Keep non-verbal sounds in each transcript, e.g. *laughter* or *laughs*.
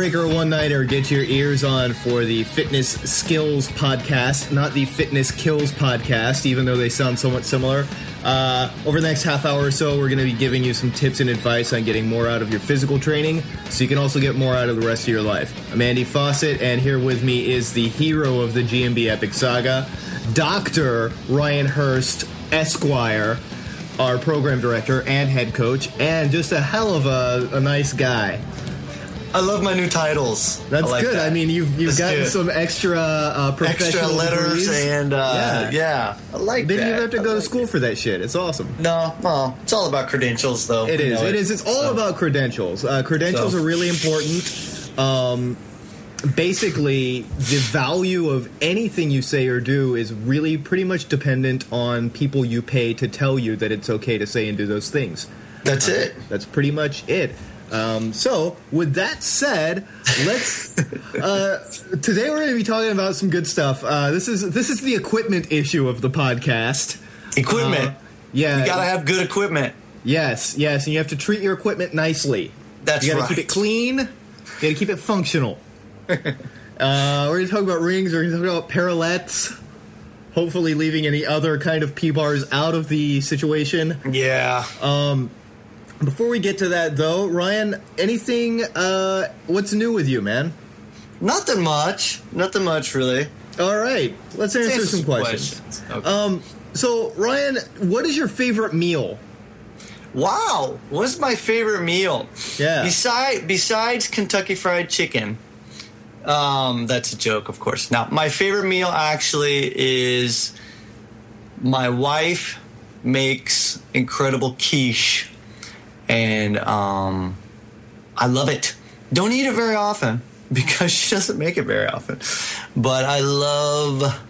breaker one nighter, get your ears on for the Fitness Skills podcast, not the Fitness Kills podcast, even though they sound somewhat similar. Uh, over the next half hour or so, we're going to be giving you some tips and advice on getting more out of your physical training so you can also get more out of the rest of your life. I'm Andy Fawcett, and here with me is the hero of the GMB Epic Saga, Dr. Ryan Hurst, Esquire, our program director and head coach, and just a hell of a, a nice guy. I love my new titles. That's I like good. that. I mean, you've you've That's gotten some extra uh, professional extra letters degrees. and uh, Yeah. yeah. I like Didn't that. even have to I go to like school for that shit. It's awesome. it. No, well, it's all about credentials, though. It is. Know, it is. It's all So- about credentials. Uh, credentials So. are really important. Um, basically, the value of anything you say or do is really pretty much dependent on people you pay to tell you that it's okay to say and do those things. That's it. That's pretty much it. Um, so, with that said, let's. Uh, today we're going to be talking about some good stuff. Uh, this is this is the equipment issue of the podcast. Equipment. Uh, yeah, you gotta have good equipment. Yes, yes, and you have to treat your equipment nicely. That's right. you gotta right. keep it clean. You gotta keep it functional. *laughs* uh, we're gonna talk about rings. We're gonna talk about parallettes. Hopefully, leaving any other kind of P bars out of the situation. Yeah. Before we get to that, though, Ryan, anything? Uh, what's new with you, man? Nothing much. Nothing much, really. All right, let's answer Answer some some questions. questions. Okay. Um, so Ryan, what is your favorite meal? Wow, what's my favorite meal? Yeah. Beside besides Kentucky Fried Chicken, um, that's a joke, of course. Now, my favorite meal actually is my wife makes incredible quiche, and um, I love it. Don't eat it very often *laughs* because she doesn't make it very often, but I love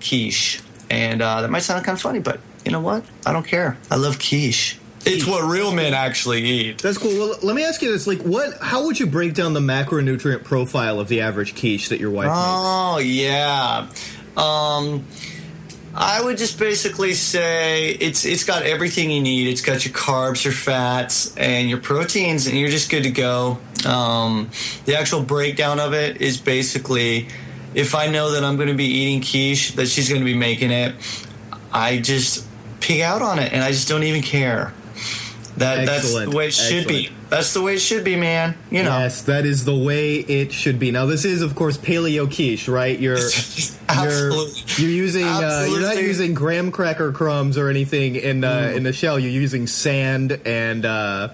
quiche, and uh, that might sound kind of funny, but you know what? I don't care. I love quiche. It's what real men actually eat. That's cool. Well, let me ask you this: like, what? How would you break down the macronutrient profile of the average quiche that your wife makes? Oh yeah. Um, I would just basically say it's it's got everything you need. It's got your carbs, your fats, and your proteins, and you're just good to go. Um, the actual breakdown of it is basically if I know that I'm going to be eating quiche, that she's going to be making it, I just pig out on it, and I just don't even care. That that's the way it should be. That's the way it should be, man. You know. Yes, that is the way it should be. Now, this is, of course, paleo quiche, right? You're *laughs* Absolutely. you're, you're using uh, you're not using graham cracker crumbs or anything in uh, in the shell. You're using sand and uh,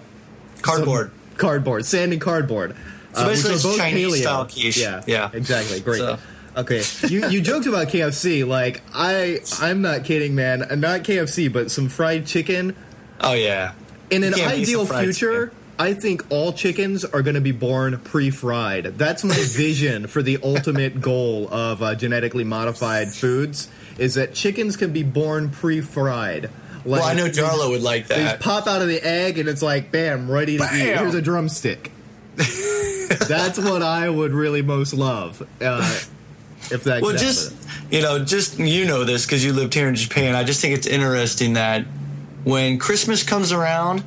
Cardboard. cardboard, sand and cardboard. So uh, basically are both Chinese paleo. style quiche. Yeah, Yeah. exactly. Great. So- Okay, you you joked about KFC. Like I, I'm not kidding, man. Not KFC, but some fried chicken. Oh yeah. In an You can't beat ideal future, chicken. I think all chickens are going to be born pre-fried. That's my *laughs* vision for the ultimate goal of uh, genetically modified *laughs* foods: is that chickens can be born pre-fried. Like, Well, I know Jarlo would like that. They just pop out of the egg, and it's like, bam, ready to eat. Bam. Here's a drumstick. *laughs* That's what I would really most love. Uh, if that Well, just happen. you know, just you know this because you lived here in Japan. I just think it's interesting that when Christmas comes around,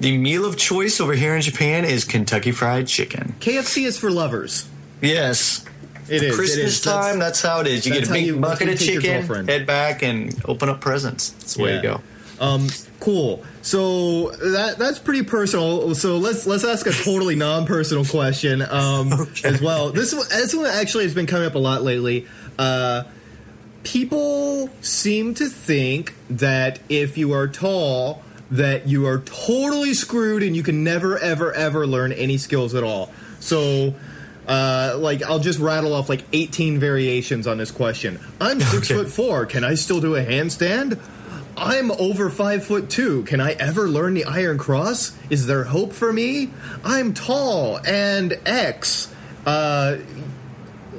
the meal of choice over here in Japan is Kentucky Fried Chicken. KFC is for lovers. Yes. It is. Christmas is. That's- time, that's, how it is. You get a big you- bucket of that's how you take your chicken, head back, and open up presents. That's the way Yeah. you go. Um, cool. So that that's pretty personal. So let's let's ask a totally non-personal question um, *laughs* Okay. as well. This one- this one actually has been coming up a lot lately. Uh, people seem to think that if you are tall, that you are totally screwed and you can never ever ever learn any skills at all. So. Uh, like I'll just rattle off like 18 variations on this question. I'm six Okay. foot four. Can I still do a handstand? I'm over five foot two. Can I ever learn the Iron Cross? Is there hope for me? I'm tall and X. Uh,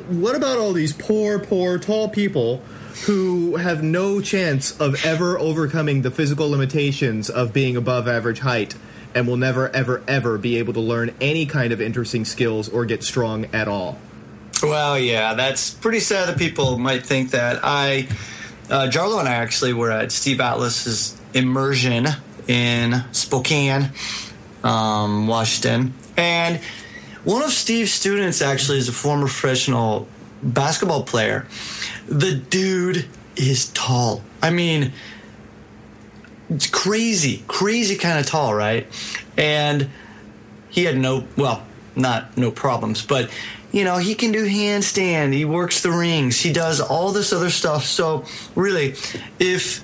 what about all these poor, poor, tall people who have no chance of ever overcoming the physical limitations of being above average height and will never, ever, ever be able to learn any kind of interesting skills or get strong at all? Well, yeah, that's pretty sad that people might think that. I, uh, Jarlo and I actually were at Steve Atlas's immersion in Spokane, um, Washington, and one of Steve's students actually is a former professional basketball player. The dude is tall. I mean, it's crazy, crazy kind of tall, right? And he had no, well, not no problems, but you know, he can do handstand, he works the rings, he does all this other stuff. So, really, if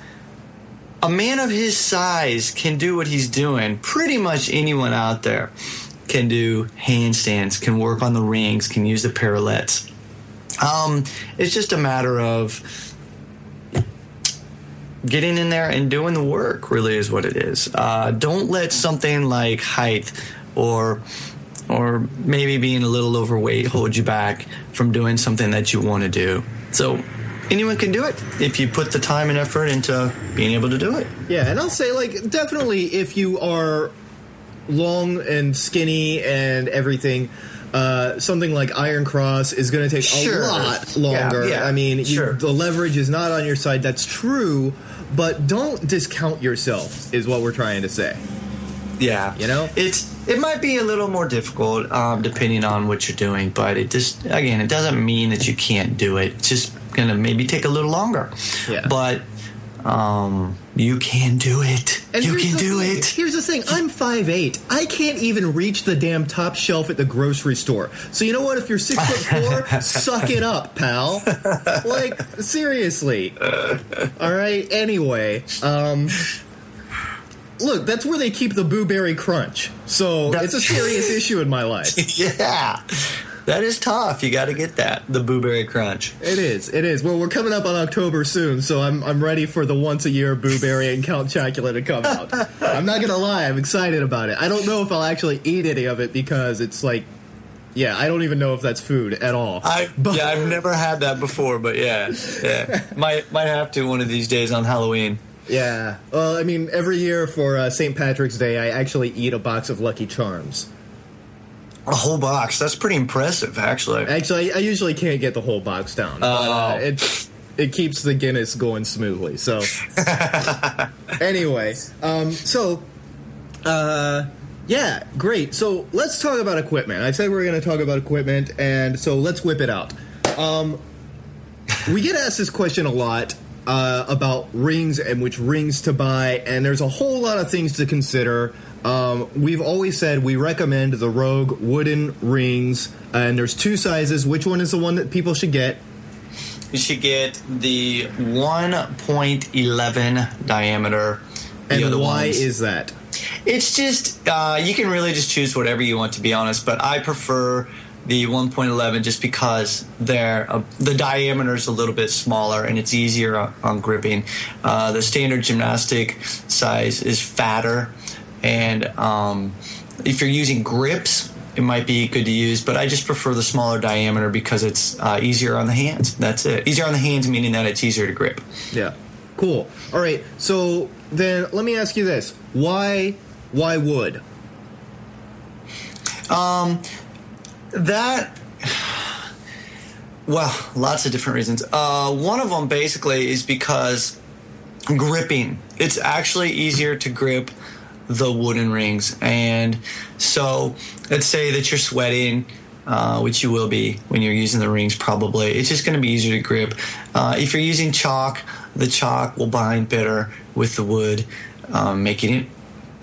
a man of his size can do what he's doing, pretty much anyone out there can do handstands, can work on the rings, can use the parallettes. Um, it's just a matter of getting in there and doing the work really is what it is uh, don't let something like height or or maybe being a little overweight hold you back from doing something that you want to do so anyone can do it if you put the time and effort into being able to do it Yeah, and I'll say like definitely if you are long and skinny and everything. Uh, something like Iron Cross is going to take Sure. a lot Yeah, longer. yeah, I mean, you, sure. the leverage is not on your side. That's true, but don't discount yourself. Is what we're trying to say. yeah You know? it's it might be a little more difficult um, depending on what you're doing but it just again it doesn't mean that you can't do it it's just gonna maybe take a little longer Yeah. but um, you can do it And you can do thing- it Here's the thing: I'm 5'8". I can't even reach the damn top shelf at the grocery store. So you know what? If you're six foot four, *laughs* suck it up, pal. Like seriously. All right. Anyway, um, look, that's where they keep the blueberry Crunch. So That's- it's a serious issue in my life. *laughs* yeah that is tough you got to get that the Boo Berry crunch It is. It is. Well, we're coming up on October soon, so I'm I'm ready for the once a year blueberry and Count Chocula to come out. *laughs* I'm not gonna lie, I'm excited about it. I don't know if I'll actually eat any of it because it's like, yeah, I don't even know if that's food at all. I But- yeah, I've never had that before, but yeah, yeah, might might have to one of these days on Halloween. Yeah. Well, I mean, every year for uh, St. Patrick's Day, I actually eat a box of Lucky Charms. A whole box. That's pretty impressive, actually. Actually, I usually can't get the whole box down. but, uh, Oh. it it keeps the Guinness going smoothly. So *laughs* anyway, um, so uh, yeah, great. So let's talk about equipment. I said we are going to talk about equipment, and so let's whip it out. Um, we get asked this question a lot uh, about rings and which rings to buy, and there's a whole lot of things to consider. Um, we've always said we recommend the Rogue wooden rings, and there's two sizes. Which one is the one that people should get? You should get the 1.11 diameter. And why ones- is that? It's just uh, you can really just choose whatever you want to be honest, but I prefer the 1.11 just because they're uh, the diameter is a little bit smaller and it's easier on, on gripping. Uh, the standard gymnastic size is fatter, and um, if you're using grips. It might be good to use, but I just prefer the smaller diameter because it's uh, easier on the hands. That's it. Easier on the hands, meaning that it's easier to grip. Yeah. Cool. All right. So then let me ask you this. Why why wood? That, well, lots of different reasons. Uh, one of them basically is because gripping. It's actually easier to grip the wooden rings, and so let's say that you're sweating. Uh, which you will be when you're using the rings, probably. It's just going to be easier to grip. Uh, if you're using chalk, the chalk will bind better with the wood, um, making it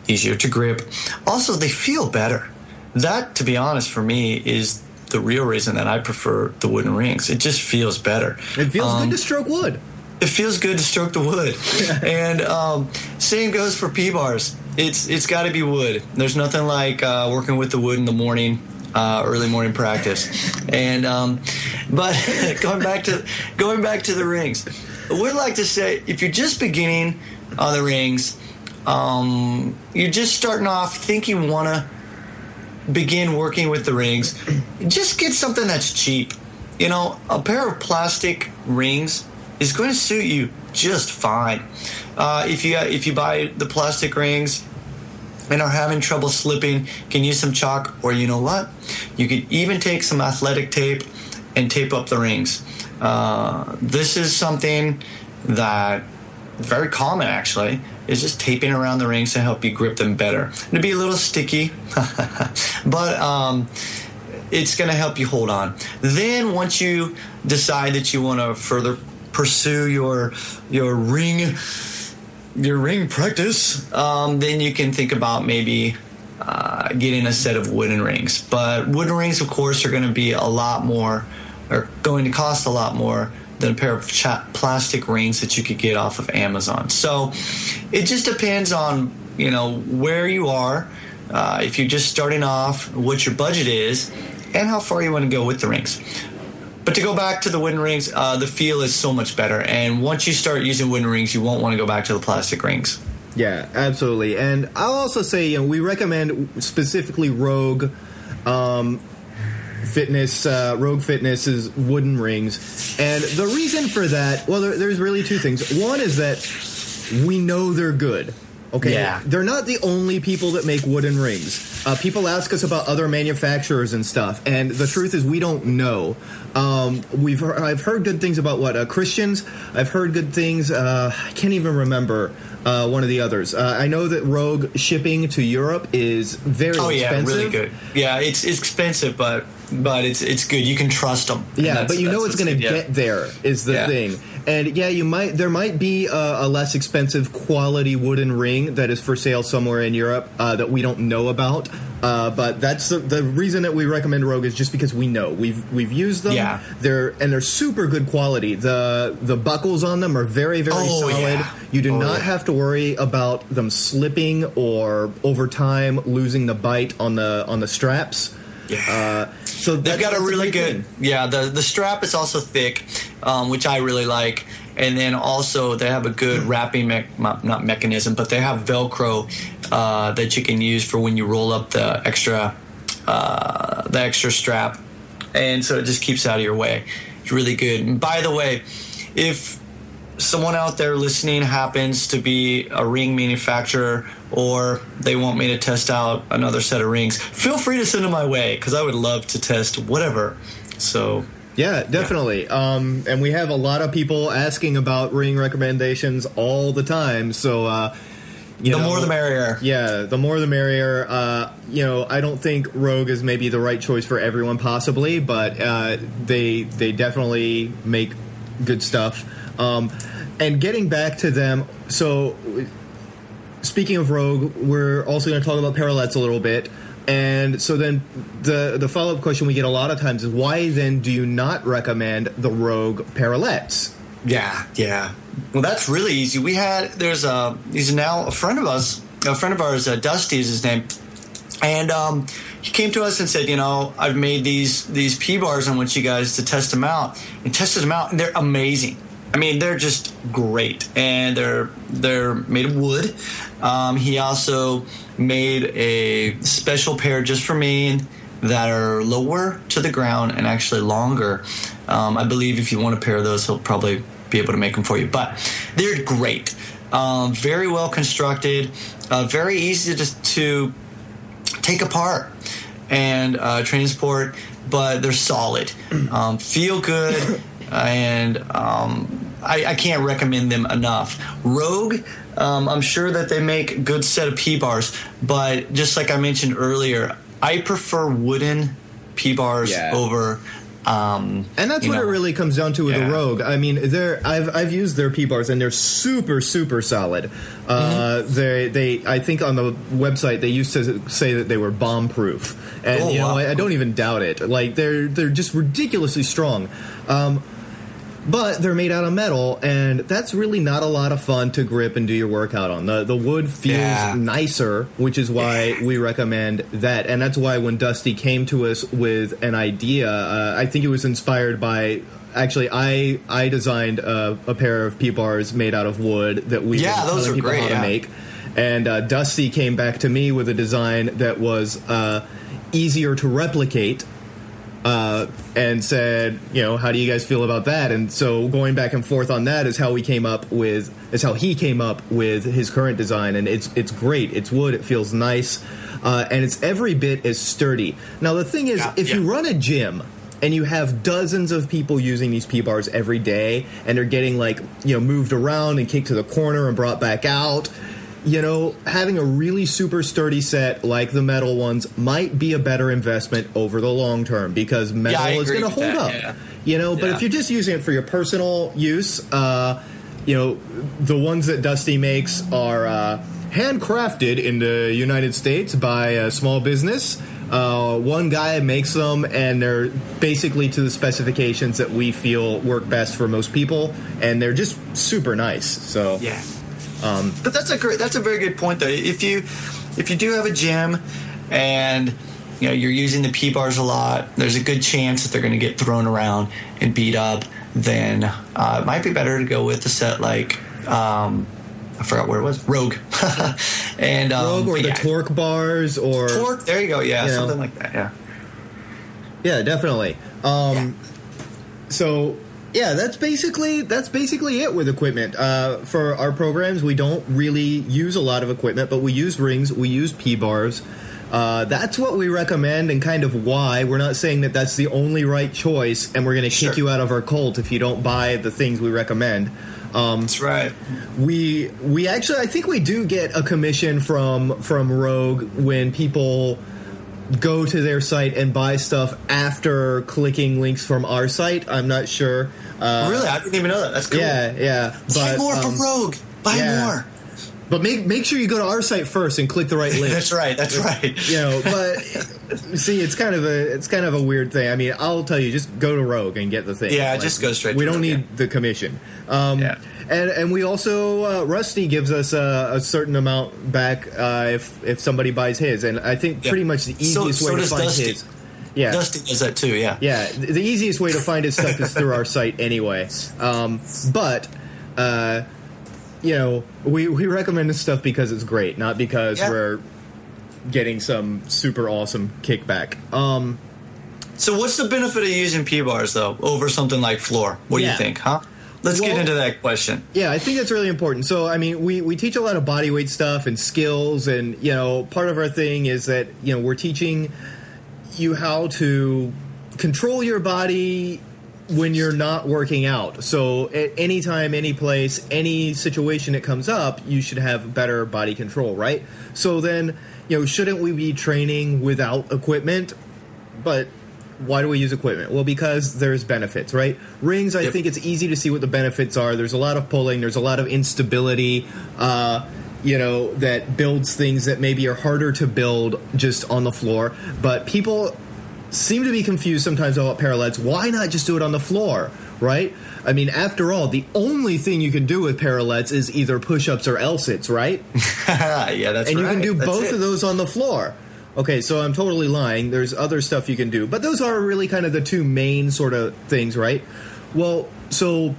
easier to grip. Also, they feel better. That, to be honest, for me, is the real reason that I prefer the wooden rings. It just feels better. It feels Um, good to stroke wood. it feels good to stroke the wood. *laughs* and um, same goes for P bars. It's it's got to be wood. There's nothing like uh, working with the wood in the morning, uh, early morning practice. And um, but *laughs* going back to going back to the rings, I would like to say if you're just beginning on the rings, um, you're just starting off, think you want to begin working with the rings, just get something that's cheap. You know, a pair of plastic rings is going to suit you just fine. Uh, if you if you buy the plastic rings and are having trouble slipping, can use some chalk, or you know what, you could even take some athletic tape and tape up the rings. Uh, this is something that very common actually is just taping around the rings to help you grip them better. It'd be a little sticky, *laughs* but um, it's going to help you hold on. Then once you decide that you want to further pursue your your ring your ring practice, um, then you can think about maybe uh, getting a set of wooden rings. But wooden rings, of course, are going to be a lot more, are going to cost a lot more than a pair of plastic rings that you could get off of Amazon. So it just depends on you know where you are. Uh, if you're just starting off, what your budget is, and how far you want to go with the rings. But to go back to the wooden rings, uh, the feel is so much better. And once you start using wooden rings, you won't want to go back to the plastic rings. Yeah, absolutely. And I'll also say, you know, we recommend specifically Rogue um, Fitness, uh, Rogue Fitness's wooden rings. And the reason for that, well, there, there's really two things. One is that we know they're good. Okay, Yeah. they're not the only people that make wooden rings. Uh, people ask us about other manufacturers and stuff, and the truth is we don't know. Um, we've I've heard good things about what uh, Christians. I've heard good things. Uh, I can't even remember uh, one of the others. Uh, I know that Rogue shipping to Europe is very Oh yeah, expensive. really good. Yeah, it's it's expensive, but but it's it's good. You can trust them. Yeah, but you know it's going to get there is the Yeah. thing. And yeah, you might there might be a, a less expensive quality wooden ring that is for sale somewhere in Europe uh, that we don't know about. Uh, but that's the, the reason that we recommend Rogue is just because we know we've we've used them. Yeah. they're and they're super good quality. the The buckles on them are very very Oh, solid. yeah. You do Oh, not yeah. have to worry about them slipping or over time losing the bite on the on the straps. Yeah. Uh, so They've got a really good, thing. yeah. The the strap is also thick, um, which I really like. And then also they have a good wrapping me- not mechanism, but they have Velcro uh, that you can use for when you roll up the extra uh, the extra strap, and so it just keeps out of your way. It's really good. And by the way, if someone out there listening happens to be a ring manufacturer or they want me to test out another set of rings, feel free to send them my way because I would love to test whatever. So, Yeah, definitely. Um, and we have a lot of people asking about ring recommendations all the time. So, uh, you the know, more the merrier. Yeah, the more the merrier. Uh, you know, I don't think Rogue is maybe the right choice for everyone, possibly, but uh, they they definitely make good stuff. Um, and getting back to them, so speaking of Rogue, we're also going to talk about parallettes a little bit. And so then the the follow up question we get a lot of times is why then do you not recommend the Rogue parallettes? Yeah, yeah. Well, that's really easy. We had there's a he's now a friend of us, a friend of ours, uh, Dusty is his name, and um, he came to us and said, you know, I've made these these P bars. I want you guys to test them out, and tested them out, and they're amazing. I mean, they're just great, and they're they're made of wood. Um, he also made a special pair just for me that are lower to the ground and actually longer. Um, I believe if you want a pair of those, he'll probably be able to make them for you. But they're great, um, very well constructed, uh, very easy to, to take apart and uh, transport, but they're solid, um, feel good, and um, I, I can't recommend them enough. Rogue, um, I'm sure that they make a good set of P bars, but just like I mentioned earlier, I prefer wooden P bars Yeah. over. Um, And that's what know, it really comes down to with Yeah. the Rogue. I mean, they're I've I've used their P bars and they're super super solid. Uh, Mm-hmm. they they I think on the website they used to say that they were bomb proof, and Oh, you know wow. I, I don't even doubt it. Like they're they're just ridiculously strong. Um, but they're made out of metal, and that's really not a lot of fun to grip and do your workout on. The the wood feels Yeah. nicer, which is why we recommend that. And that's why when Dusty came to us with an idea, uh, I think it was inspired by. Actually, I I designed a, a pair of P bars made out of wood that we Yeah, those are people great, how to yeah. make. And uh, Dusty came back to me with a design that was uh, easier to replicate uh, and said, you know, how do you guys feel about that? And so going back and forth on that is how we came up with is how he came up with his current design, and it's it's great. It's wood. It feels nice, uh, and it's every bit as sturdy. Now the thing is, Yeah, if you run a gym. And you have dozens of people using these P bars every day, and they're getting like you know moved around and kicked to the corner and brought back out. You know, having a really super sturdy set like the metal ones might be a better investment over the long term because metal I is going to hold that, up. yeah. You know, but Yeah. if you're just using it for your personal use, uh, you know, the ones that Dusty makes are uh, handcrafted in the United States by a small business. Uh, one guy makes them, and they're basically to the specifications that we feel work best for most people, and they're just super nice. So Yeah. But that's a great. That's a very good point, though. If you if you do have a gym and you know you're using the P bars a lot, there's a good chance that they're going to get thrown around and beat up. Then uh, it might be better to go with a set like um, I forgot where it was Rogue *laughs* and um, Rogue or the yeah. torque bars or Torque. There you go. Yeah, You know. something like that. Yeah. Yeah, definitely. Um, So yeah, that's basically that's basically it with equipment. Uh, for our programs, we don't really use a lot of equipment, but we use rings, we use P bars. Uh, that's what we recommend, and kind of why. We're not saying that that's the only right choice, and we're going to kick you out of our cult if you don't buy the things we recommend. Um, That's right. we we actually I think we do get a commission from from Rogue when people go to their site and buy stuff after clicking links from our site. I'm not sure. Uh, really, I didn't even know that. That's cool. Yeah, yeah. Buy But more um, from Rogue. Buy yeah. more. but make make sure you go to our site first and click the right *laughs* link. That's right. That's right. you know, but *laughs* see, it's kind of a it's kind of a weird thing. I mean, I'll tell you, just go to Rogue and get the thing. Yeah, just go straight We don't Rogue, need yeah. the commission. Um, Yeah. And and we also uh, Rusty gives us a, a certain amount back uh, if if somebody buys his, and I think Yeah. pretty much the easiest so way to find Dusty. his. Yeah. Dusty does that too. Yeah. Yeah, th- the easiest way to find his stuff is through our site anyway. Um, but, uh, you know, we, we recommend this stuff because it's great, not because Yeah. we're getting some super awesome kickback. Um, So what's the benefit of using P bars though over something like floor? What do you think, huh? Let's get into that question. yeah, I think that's really important. So, I mean, we, we teach a lot of body weight stuff and skills, and, you know, part of our thing is that, you know, we're teaching you how to control your body when you're not working out. So at any time, any place, any situation that comes up, you should have better body control, right? So then, you know, shouldn't we be training without equipment? But why do we use equipment? Well, because there's benefits, right? Rings, I Yep. think it's easy to see what the benefits are. There's a lot of pulling, there's a lot of instability, uh, you know, that builds things that maybe are harder to build just on the floor. But people seem to be confused sometimes about parallettes. Why not just do it on the floor, right? I mean, after all, the only thing you can do with parallettes is either push ups or L sits, right? *laughs* yeah, that's right. and you can do That's both it. of those on the floor. Okay, so I'm totally lying. There's other stuff you can do, but those are really kind of the two main sort of things, right? Well, so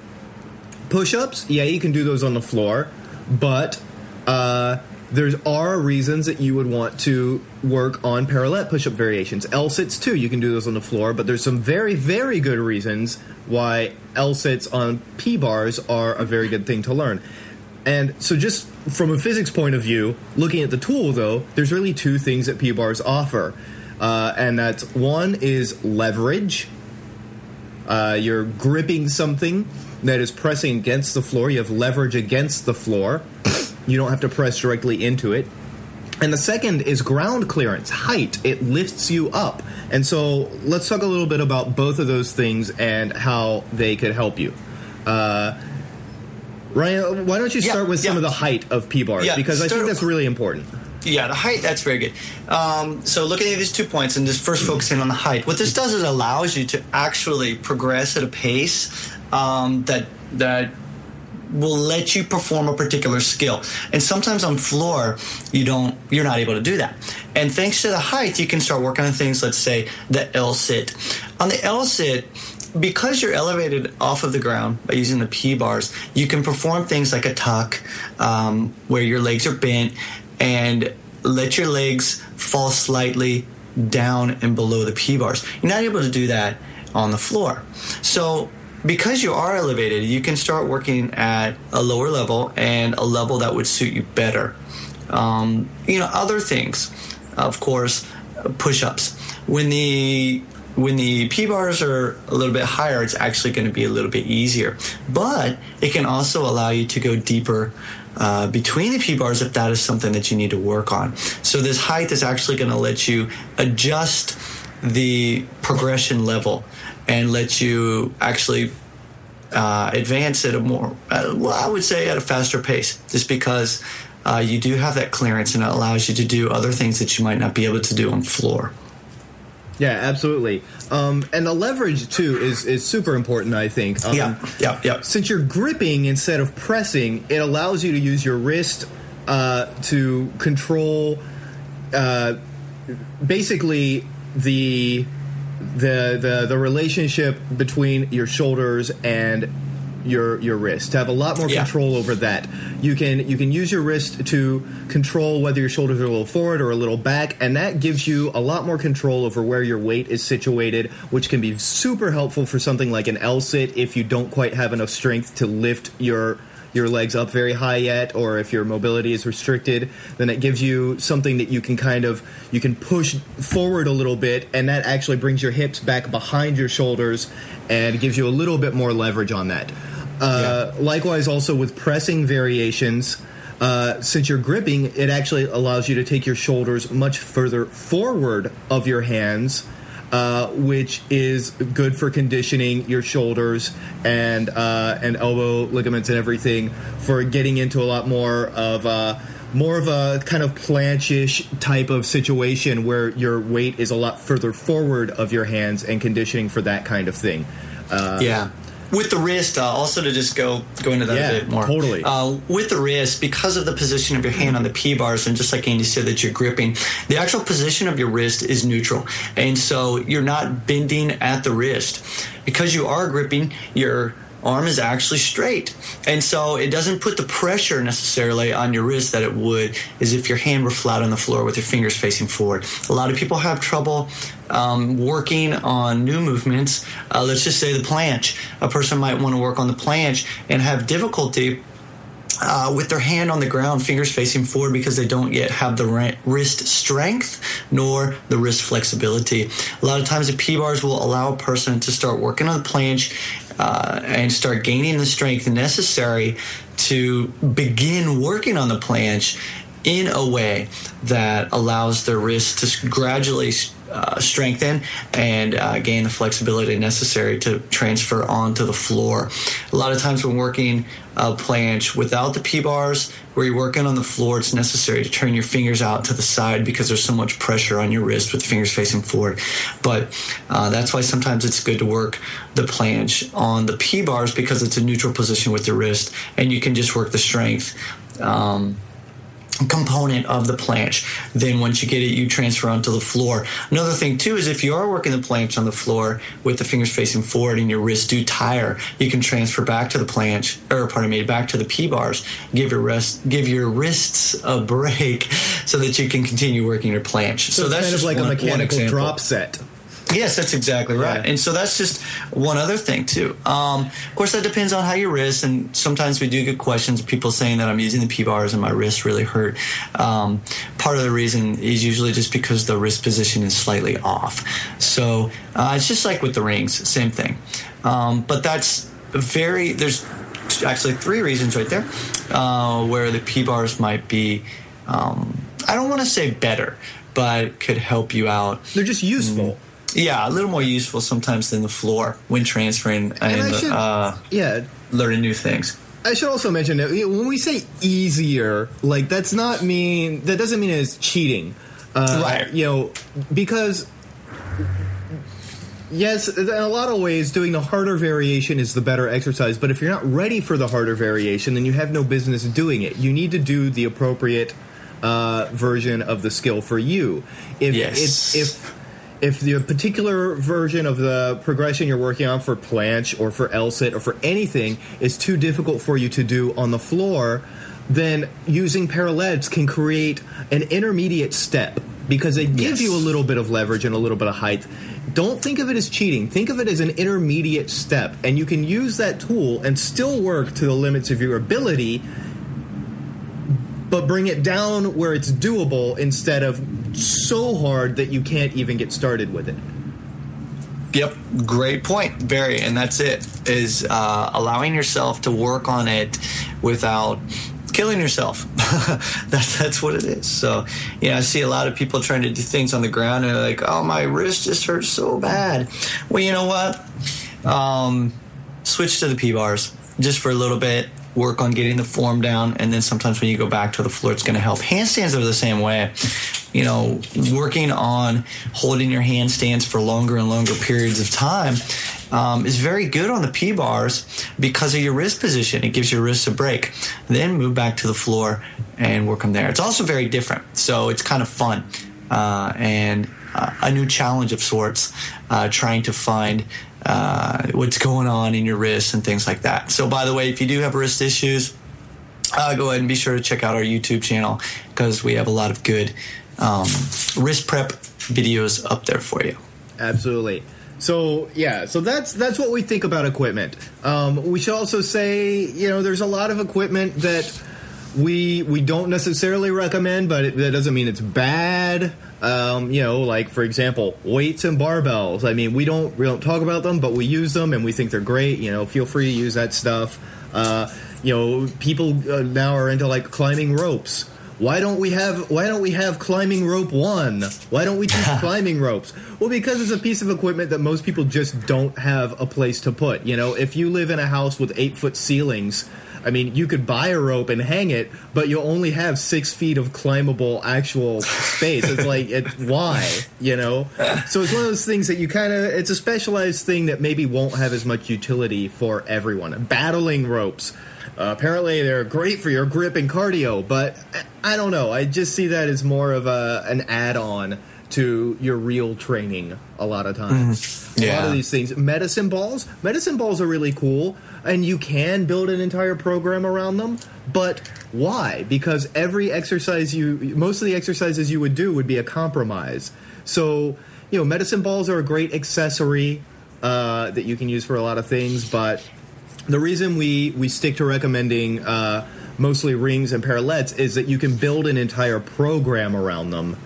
push-ups, yeah, you can do those on the floor, but uh, there are reasons that you would want to work on parallel push-up variations. L sits too, you can do those on the floor, but there's some very, very good reasons why L sits on P bars are a very good thing to learn. And so, just from a physics point of view, looking at the tool, though, there's really two things that P bars offer. Uh, and that's one is leverage. Uh, you're gripping something that is pressing against the floor. You have leverage against the floor. You don't have to press directly into it. And the second is ground clearance, height. It lifts you up. And so let's talk a little bit about both of those things and how they could help you. Uh, Ryan, why don't you Yeah, start with some yeah. of the height of P bars? Yeah, because I think that's really important. Yeah, the height, that's very good. Um, so looking at these two points and just first focusing on the height, what this does is allows you to actually progress at a pace um, that that will let you perform a particular skill. And sometimes on floor, you don't you're not able to do that. And thanks to the height, you can start working on things, let's say the L sit. On the L sit, because you're elevated off of the ground by using the P bars, you can perform things like a tuck, um, where your legs are bent, and let your legs fall slightly down and below the P bars. You're not able to do that on the floor. So because you are elevated, you can start working at a lower level and a level that would suit you better. Um, you know, other things, of course, push-ups. When the when the P bars are a little bit higher, it's actually going to be a little bit easier. But it can also allow you to go deeper uh, between the P bars if that is something that you need to work on. So this height is actually going to let you adjust the progression level and let you actually uh, advance at a more, uh, well, I would say at a faster pace, just because uh, you do have that clearance and it allows you to do other things that you might not be able to do on floor. Yeah, absolutely. Um, and the leverage too is is super important. I think. Um, yeah, yeah, yeah. Since you're gripping instead of pressing, it allows you to use your wrist uh, to control, uh, basically the the the the relationship between your shoulders and your your wrist to have a lot more Yeah. control over that. You can you can use your wrist to control whether your shoulders are a little forward or a little back, and that gives you a lot more control over where your weight is situated, which can be super helpful for something like an L sit if you don't quite have enough strength to lift your your legs up very high yet or if your mobility is restricted then it gives you something that you can kind of you can push forward a little bit and that actually brings your hips back behind your shoulders and gives you a little bit more leverage on that. Uh, likewise also with pressing variations uh, since you're gripping it actually allows you to take your shoulders much further forward of your hands uh, which is good for conditioning your shoulders and uh, and elbow ligaments and everything for getting into a lot more of a more of a kind of planchish type of situation where your weight is a lot further forward of your hands and conditioning for that kind of thing. Uh, yeah. With the wrist, uh, also to just go go into that Yeah, a bit more. totally. Uh, with the wrist, because of the position of your hand on the P bars, and just like Andy said, that you're gripping, the actual position of your wrist is neutral, and so you're not bending at the wrist. Because you are gripping, your arm is actually straight, and so it doesn't put the pressure necessarily on your wrist that it would as if your hand were flat on the floor with your fingers facing forward. A lot of people have trouble um, working on new movements. Uh, let's just say the planche. A person might want to work on the planche and have difficulty uh, with their hand on the ground, fingers facing forward, because they don't yet have the wrist strength nor the wrist flexibility. A lot of times, the P bars will allow a person to start working on the planche uh, and start gaining the strength necessary to begin working on the planche in a way that allows their wrist to gradually uh, strengthen and uh, gain the flexibility necessary to transfer onto the floor. A lot of times when working a planche without the P bars, where you're working on the floor, it's necessary to turn your fingers out to the side because there's so much pressure on your wrist with fingers facing forward. But uh, that's why sometimes it's good to work the planche on the P bars because it's a neutral position with the wrist and you can just work the strength. Um, component of the planche. Then once you get it, you transfer onto the floor. Another thing too is if you are working the planche on the floor with the fingers facing forward and your wrists do tire, you can transfer back to the planche, or pardon me, back to the P bars. Give your wrist, give your wrists a break *laughs* so that you can continue working your planche. So, So, that's kind of just like a mechanical drop set. Yes, that's exactly right. Yeah. And so that's just one other thing too. Um, of course, that depends on how your wrist. And sometimes we do get questions, of people saying that I'm using the P bars and my wrists really hurt. Um, part of the reason is usually just because the wrist position is slightly off. So uh, it's just like with the rings, same thing. Um, but that's very there's actually three reasons right there uh, where the P bars might be. Um, I don't want to say better, but could help you out They're just useful. Yeah, a little more useful sometimes than the floor when transferring and, I should- uh, Yeah, learning new things. I should also mention that when we say easier, like that's not mean that doesn't mean it's cheating, uh, Right. You know, because yes, in a lot of ways, doing the harder variation is the better exercise. But if you're not ready for the harder variation, then you have no business doing it. You need to do the appropriate uh, version of the skill for you. If Yes. it's if if the particular version of the progression you're working on for planche or for L-sit or for anything is too difficult for you to do on the floor, then using parallels can create an intermediate step because it gives Yes. you a little bit of leverage and a little bit of height. Don't think of it as cheating. Think of it as an intermediate step, and you can use that tool and still work to the limits of your ability but bring it down where it's doable instead of so hard that you can't even get started with it. Yep, great point, Barry, and that's it. Is uh, allowing yourself to work on it without killing yourself. *laughs* that's that's what it is. So, yeah, I see a lot of people trying to do things on the ground and like, "Oh, my wrist just hurts so bad." Well, you know what? Um, switch to the P bars just for a little bit. Work on getting the form down, and then sometimes when you go back to the floor, it's going to help. Handstands are the same way. You know, working on holding your handstands for longer and longer periods of time um, is very good on the P bars because of your wrist position. It gives your wrists a break. Then move back to the floor and work them there. It's also very different, so it's kind of fun uh, and uh, a new challenge of sorts, uh, trying to find uh, what's going on in your wrists and things like that. So, by the way, if you do have wrist issues, uh, go ahead and be sure to check out our YouTube channel because we have a lot of good um, wrist prep videos up there for you. Absolutely. So yeah, so that's that's what we think about equipment. Um, we should also say, you know, there's a lot of equipment that we we don't necessarily recommend, but it, that doesn't mean it's bad. Um, you know, like for example, weights and barbells. I mean, we don't we don't talk about them, but we use them and we think they're great. You know, feel free to use that stuff. Uh, you know, people uh, now are into like climbing ropes. Why don't we have Why don't we have climbing rope one? Why don't we teach *laughs* climbing ropes? Well, because it's a piece of equipment that most people just don't have a place to put. You know, if you live in a house with eight foot ceilings, I mean, you could buy a rope and hang it, but you'll only have six feet of climbable actual space. It's like, it, why? You know? So it's one of those things that you kind of, it's a specialized thing that maybe won't have as much utility for everyone. Battling ropes. Uh, apparently, they're great for your grip and cardio, but I don't know. I just see that as more of a, an add on to your real training a lot of times. Mm, yeah. A lot of these things. Medicine balls. Medicine balls are really cool, and you can build an entire program around them. But why? Because every exercise you, most of the exercises you would do would be a compromise. So, you know, medicine balls are a great accessory uh, that you can use for a lot of things, but the reason we, we stick to recommending uh, mostly rings and parallettes is that you can build an entire program around them.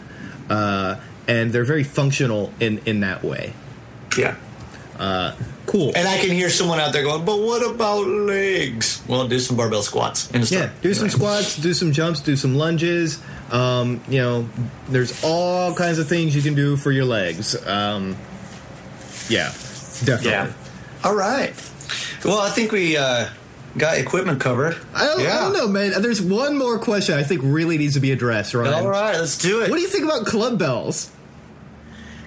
Uh, and they're very functional in in that way. Yeah. Uh, cool. And I can hear someone out there going, "But what about legs?" Well, do some barbell squats. Yeah, do anyway. some squats, do some jumps, do some lunges. Um, you know, there's all kinds of things you can do for your legs. Um, yeah, definitely. Yeah. All right. Well, I think we uh, got equipment covered. I don't, yeah. I don't, know, man. There's one more question I think really needs to be addressed, right? All right, let's do it. What do you think about club bells?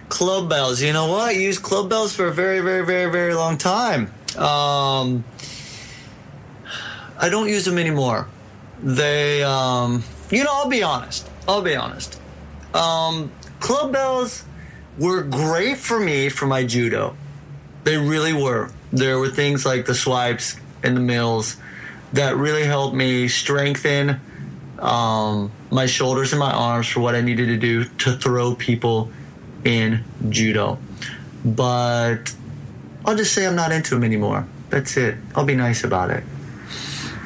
Club bells. You know what? I used club bells for a very, very, very, very long time. Um, I don't use them anymore. They, um, you know, I'll be honest. I'll be honest. Um, club bells were great for me for my judo. They really were. There were things like the swipes, and the mills that really helped me strengthen um, my shoulders and my arms for what I needed to do to throw people in judo. But I'll just say I'm not into them anymore. That's it. I'll be nice about it.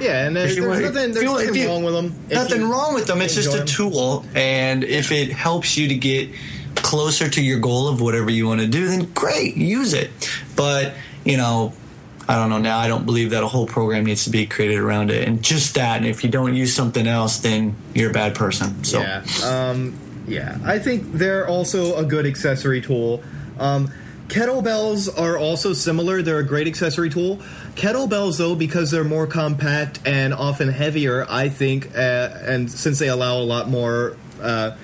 Yeah, and there's, there's nothing, there's nothing you, wrong with them. Nothing wrong with them. It's just a tool, and if it helps you to get closer to your goal of whatever you want to do, then great, use it. But you know, I don't know now. I don't believe that a whole program needs to be created around it, and just that. And if you don't use something else, then you're a bad person. So yeah, um, yeah. I think they're also a good accessory tool. Um, kettlebells are also similar. They're a great accessory tool. Kettlebells, though, because they're more compact and often heavier, I think, uh, and since they allow a lot more, uh,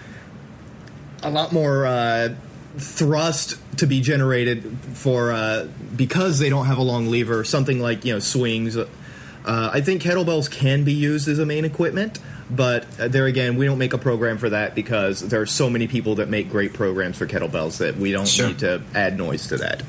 a lot more uh, thrust to be generated for uh, because they don't have a long lever, something like you know swings. Uh, I think kettlebells can be used as a main equipment, but uh, there again, we don't make a program for that because there are so many people that make great programs for kettlebells that we don't sure. need to add noise to that.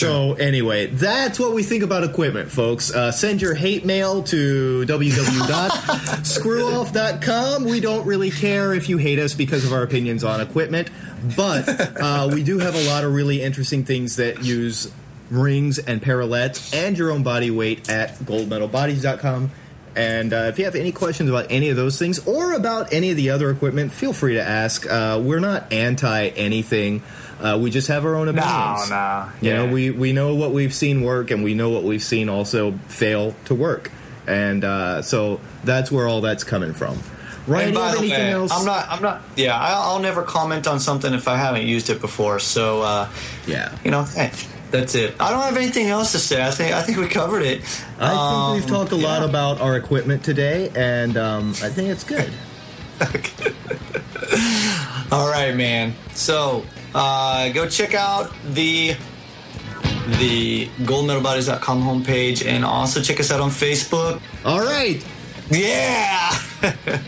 So anyway, that's what we think about equipment, folks. Uh, send your hate mail to www.screwoff.com. We don't really care if you hate us because of our opinions on equipment, but uh, we do have a lot of really interesting things that use rings and parallettes and your own body weight at goldmedalbodies.com And uh, if you have any questions about any of those things or about any of the other equipment, feel free to ask. Uh, we're not anti anything. Uh, we just have our own opinions. No, no. You know, we, we know what we've seen work, and we know what we've seen also fail to work. And uh, so that's where all that's coming from. Right. And do you by have the anything way, else? I'm not. I'm not. Yeah, I'll, I'll never comment on something if I haven't used it before. So, uh, yeah. you know, hey, that's it. I don't have anything else to say. I think I think we covered it. I Um, think we've talked a lot about our equipment today, and um, I think it's good. *laughs* All right, man. So uh, go check out the the goldmedalbodies.com homepage and also check us out on Facebook. All right. Yeah. *laughs*